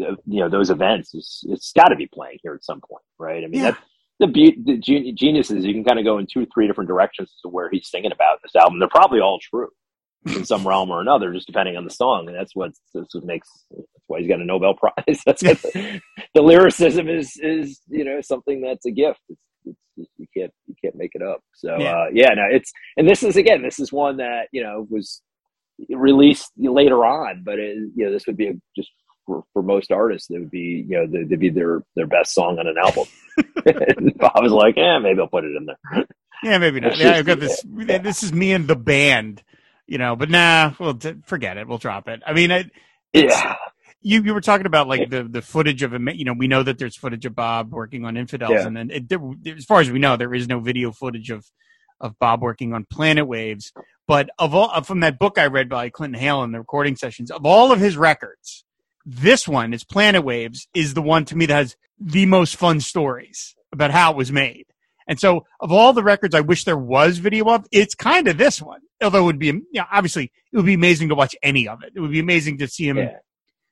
uh, you know those events is it's got to be playing here at some point, right? I mean, yeah. the beauty, the genius is you can kind of go in two, three different directions to where he's singing about this album. They're probably all true in some realm or another, just depending on the song, and that's what that's what makes that's why he's got a Nobel Prize. That's what the, the, lyricism is is you know something that's a gift. It's, it's, you can't you can't make it up. So yeah. Uh, yeah, no, it's and this is again this is one that you know was released later on, but it, you know this would be a, just for, for most artists it would be you know they'd be their their best song on an album. I was like, yeah, maybe I'll put it in there. Yeah, maybe not. Yeah, I've got this. Yeah. This is me and the band, you know. But nah, we'll forget it. We'll drop it. I mean, it, yeah. You you were talking about like the the footage of a, You know, we know that there's footage of Bob working on Infidels, yeah. and then it, there, as far as we know, there is no video footage of of Bob working on Planet Waves. But of all from that book I read by Clinton Heylin the recording sessions, of all of his records, this one is Planet Waves is the one to me that has the most fun stories about how it was made. And so, of all the records I wish there was video of, it's kind of this one. Although it would be, you know, obviously, it would be amazing to watch any of it. It would be amazing to see him yeah.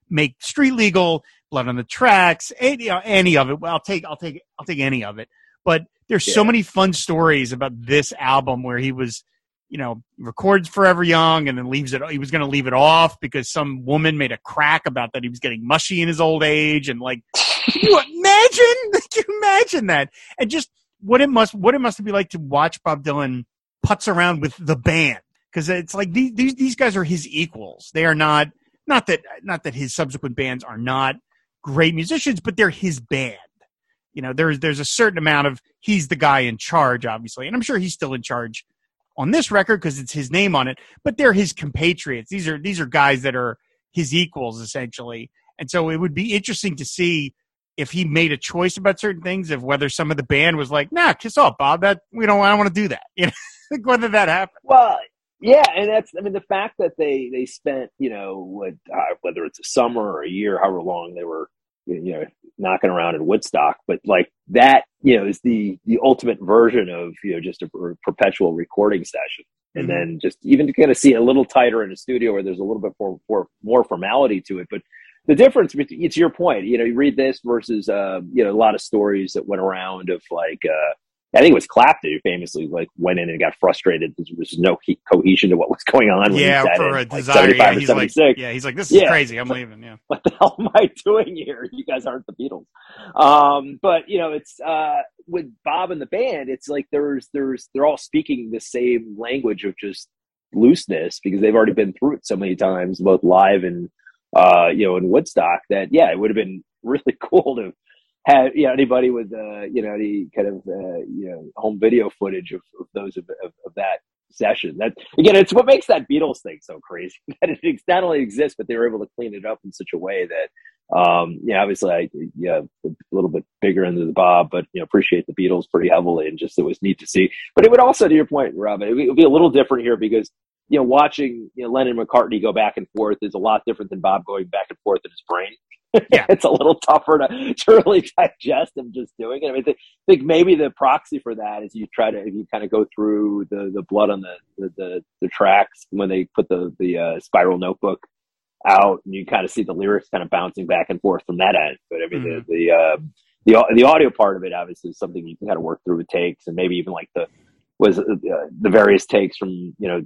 make Street Legal, Blood on the Tracks, any, you know, any of it. Well, I'll take, I'll take, I'll take any of it. But there's yeah. so many fun stories about this album where he was, you know, records Forever Young and then leaves it. He was going to leave it off because some woman made a crack about that he was getting mushy in his old age, and like, can you imagine? Can you imagine that? And just what it must what it must be like to watch Bob Dylan putz around with the band because it's like these, these these guys are his equals. They are not not that not that his subsequent bands are not great musicians, but they're his band you know there's there's a certain amount of he's the guy in charge obviously and i'm sure he's still in charge on this record because it's his name on it but they're his compatriots these are these are guys that are his equals essentially and so it would be interesting to see if he made a choice about certain things, if whether some of the band was like, "Nah, kiss off, Bob. That we don't. I don't want to do that." You know, like whether that happened. Well, yeah, and that's I mean the fact that they they spent you know what uh, whether it's a summer or a year, however long they were you know knocking around in Woodstock, but like that you know is the the ultimate version of you know just a perpetual recording session, and mm-hmm. then just even to kind of see a little tighter in a studio where there's a little bit more more, more formality to it, but the difference between it's your point. You know you read this versus uh, you know a lot of stories that went around of like uh, I think it was Clapton who famously like went in and got frustrated. There was no cohesion to what was going on. yeah, for in, a like, desire. Yeah, he's like, yeah, he's like, this is yeah. crazy. I'm leaving. Yeah, what the hell am I doing here? You guys aren't the Beatles. Um, but you know, it's uh, with Bob and the band. It's like there's there's they're all speaking the same language of just looseness because they've already been through it so many times, both live and uh, you know in Woodstock. That yeah, it would have been really cool to have you know anybody with uh, you know any kind of uh, you know home video footage of, of those of, of, of, that session. That again, it's what makes that Beatles thing so crazy that it not only exists, but they were able to clean it up in such a way that um, yeah, obviously I yeah a little bit bigger into the Bob, but you know appreciate the Beatles pretty heavily, and just it was neat to see. But it would also, to your point, Robin, it would be a little different here because you know, watching you know, Lennon McCartney go back and forth is a lot different than Bob going back and forth in his brain. Yeah. it's a little tougher to, to really digest him just doing it. I mean, I think maybe the proxy for that is you try to, if you kind of go through the, the blood on the, the, the, the tracks when they put the, the uh, spiral notebook out and you kind of see the lyrics kind of bouncing back and forth from that end. But I mean, mm-hmm. the, the, uh, the, the audio part of it obviously is something you can kind of work through with takes and maybe even like the, was uh, the various takes from you know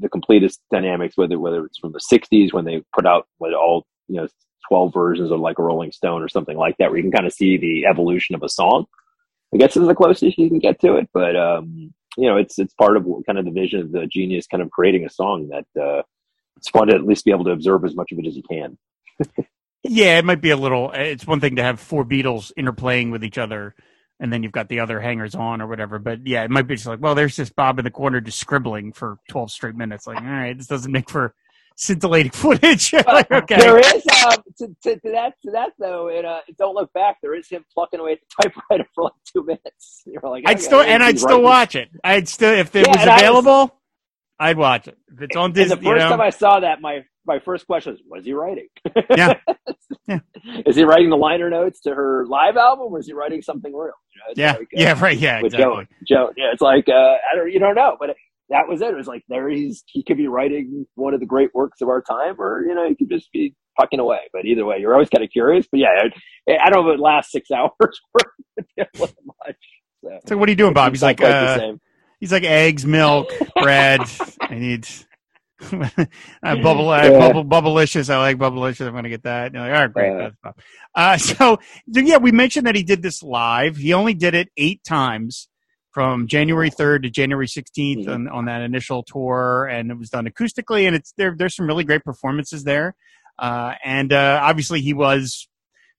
the completest dynamics whether whether it's from the 60s when they put out what all you know 12 versions of like a rolling stone or something like that where you can kind of see the evolution of a song. I guess is the closest you can get to it but um you know it's it's part of kind of the vision of the genius kind of creating a song that uh it's fun to at least be able to observe as much of it as you can. Yeah it might be a little it's one thing to have four beatles interplaying with each other and then you've got the other hangers on or whatever. But yeah, it might be just like, well, there's just Bob in the corner just scribbling for 12 straight minutes. Like, all right, this doesn't make for scintillating footage. like, okay. There is um, to, to, to, that to that though, and uh, don't look back. There is him plucking away at the typewriter for like two minutes. You're like, I'd still and I'd still watch it. I'd still if it yeah, was available. I'd watch it. If it's on Disney. the first you know? time I saw that, my my first question was, "What is he writing?" yeah. yeah. Is he writing the liner notes to her live album, or is he writing something real? You know, yeah. Like, uh, yeah. Right. Yeah. Exactly. Joe, Joe. Yeah. It's like uh, I don't. You don't know, but. It, that was it. It was like there he's he could be writing one of the great works of our time, or you know he could just be fucking away. But either way, you're always kind of curious. But yeah, I, I don't know if it lasts six hours much. So, so what are you doing, Bob? He's like, uh, he's like eggs, milk, bread. I need uh, bubble, uh, yeah. bubble, bubblicious. I like bubblicious. I'm going to get that. Like, all right, great. Yeah. Uh, so, so, yeah, we mentioned that he did this live. He only did it eight times from January 3rd to January 16th mm-hmm. on, on that initial tour, and it was done acoustically. And it's there. There's some really great performances there. Uh, and uh, obviously, he was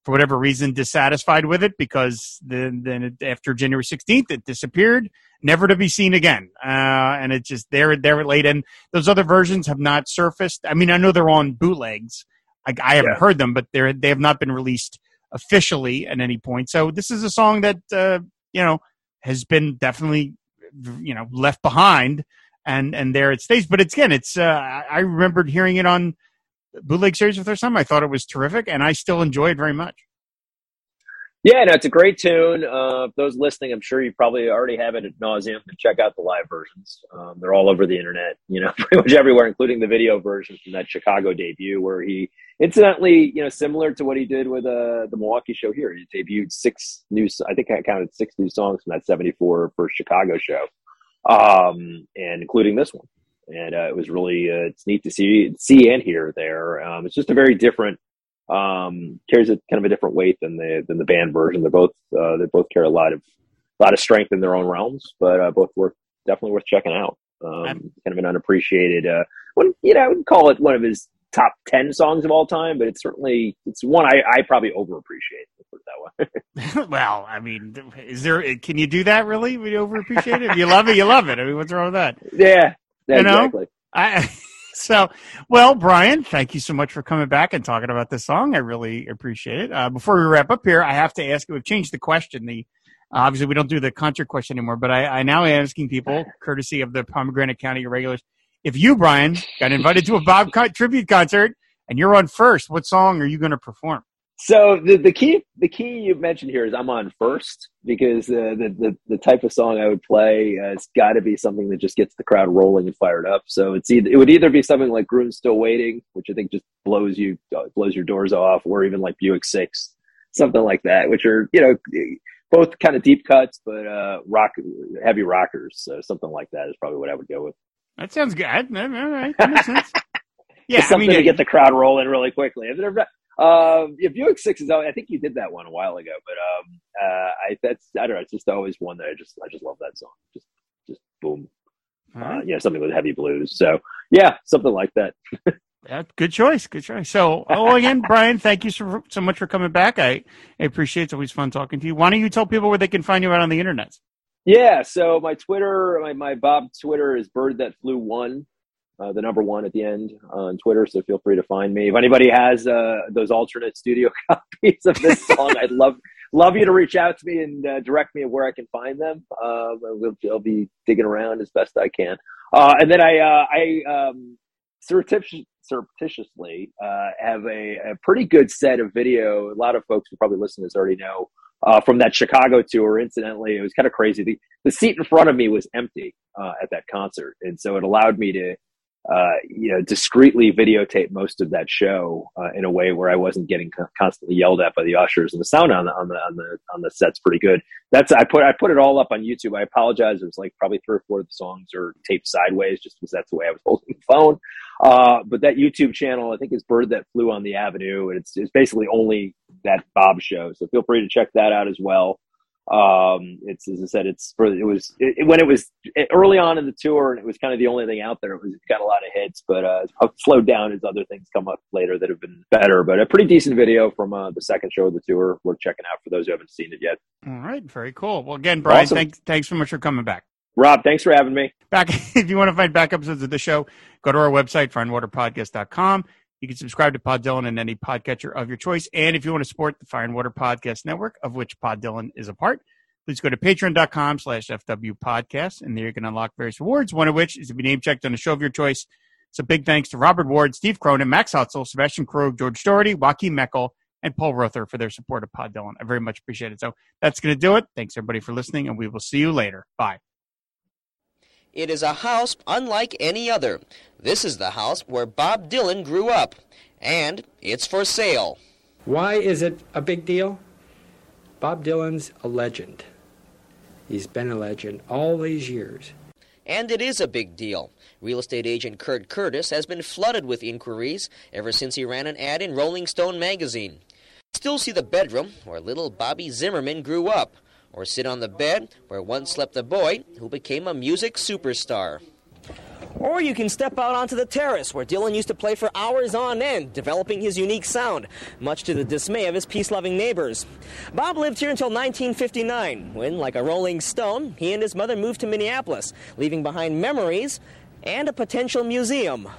for whatever reason dissatisfied with it because then then it, after January 16th it disappeared never to be seen again. Uh, and it's just there there late and those other versions have not surfaced. I mean I know they're on bootlegs. I, I haven't yeah. heard them but they're they have not been released officially at any point. So this is a song that uh, you know has been definitely you know left behind and and there it stays. But it's again it's uh, I remembered hearing it on bootleg series for the first time. I thought it was terrific, and I still enjoy it very much. Yeah, no, it's a great tune. Uh, those listening, I'm sure you probably already have it at nauseum to check out the live versions. Um, they're all over the internet, you know, pretty much everywhere, including the video version from that Chicago debut, where he, incidentally, you know, similar to what he did with uh, the Milwaukee show here, he debuted six new, I think I counted six new songs from that 74 first Chicago show, um, and including this one and uh, it was really uh, it's neat to see see and hear there. Um, it's just a very different um, carries a kind of a different weight than the than the band version. They're both uh, they both carry a lot of a lot of strength in their own realms, but uh, both worth definitely worth checking out. Um, kind of an unappreciated uh, one. You know, I would call it one of his top 10 songs of all time but it's certainly it's one i, I probably overappreciate put it that way well i mean is there can you do that really we overappreciate it if you love it you love it i mean what's wrong with that yeah you know, exactly. I so, well, Bryan, thank you so much for coming back and talking about this song. I really appreciate it. Uh, before we wrap up here, I have to ask. We've changed the question. The obviously we don't do the concert question anymore, but I, I now am asking people, courtesy of the Pomegranate County Irregulars, if you, Bryan, got invited to a Bob tribute concert and you're on first, what song are you going to perform? So the, the key the key you mentioned here is I'm on first because uh, the, the the type of song I would play uh, it's got to be something that just gets the crowd rolling and fired up. So it's either, it would either be something like Groom Still Waiting, which I think just blows you uh, blows your doors off, or even like Buick Six, something like that, which are you know both kind of deep cuts, but uh, rock heavy rockers. So something like that is probably what I would go with. That sounds good. All right, that makes sense. Yeah, something I mean, to get the crowd rolling really quickly. Um, yeah, Buick Six is. I think you did that one a while ago, but um, uh, I that's I don't know. It's just always one that I just I just love that song. Just just boom. Uh, yeah, something with heavy blues. So yeah, something like that. yeah, good choice. Good choice. So, oh, again, Bryan, thank you so, so much for coming back. I, I appreciate it. It's always fun talking to you. Why don't you tell people where they can find you out on the internet? Yeah, so my Twitter, my, my Bob Twitter is bird that flew one uh, the number one at the end on Twitter. So feel free to find me. If anybody has uh, those alternate studio copies of this song, I'd love love you to reach out to me and uh, direct me where I can find them. Um, we'll, I'll be digging around as best I can. Uh, and then I uh, I um, surreptitiously uh, have a, a, pretty good set of video. A lot of folks who probably listen to this already know. from that Chicago tour, incidentally, it was kind of crazy. The, the seat in front of me was empty at that concert, and so it allowed me to uh, you know, discreetly videotape most of that show uh, in a way where I wasn't getting co- constantly yelled at by the ushers, and the sound on the on the on the on the set's pretty good. That's I put I put it all up on YouTube. I apologize. It was like probably three or four of the songs are taped sideways, just because that's the way I was holding the phone. Uh, but that YouTube channel, I think, is Bird That Flew on the Avenue, and it's it's basically only that Bob show. So feel free to check that out as well. Um, it's as I said, it's for it was it, when it was early on in the tour, and it was kind of the only thing out there. It was it got a lot of hits, but uh, slowed down as other things come up later that have been better. But a pretty decent video from uh, the second show of the tour. We're checking out for those who haven't seen it yet. All right, very cool. Well, again, Bryan, awesome. thanks thanks so much for coming back. Rob, thanks for having me. Back if you want to find back episodes of the show, go to our website, fireandwaterpodcast.com. You can subscribe to Pod Dylan in any podcatcher of your choice. And if you want to support the Fire and Water Podcast Network, of which Pod Dylan is a part, please go to patreon.com slash FW podcast. And there you can unlock various rewards, one of which is to be name checked on a show of your choice. So big thanks to Robert Ward, Steve Cronin, Max Hutzel, Sebastian Krug, George Doherty, Joaquin Meckel, and Paul Rother for their support of Pod Dylan. I very much appreciate it. So that's going to do it. Thanks everybody for listening, and we will see you later. Bye. It is a house unlike any other. This is the house where Bob Dylan grew up, and it's for sale. Why is it a big deal? Bob Dylan's a legend. He's been a legend all these years. And it is a big deal. Real estate agent Kurt Curtis has been flooded with inquiries ever since he ran an ad in Rolling Stone magazine. Still see the bedroom where little Bobby Zimmerman grew up, or sit on the bed where once slept the boy who became a music superstar. Or you can step out onto the terrace where Dylan used to play for hours on end, developing his unique sound, much to the dismay of his peace loving neighbors. Bob lived here until 1959, when, like a rolling stone, he and his mother moved to Minneapolis, leaving behind memories and a potential museum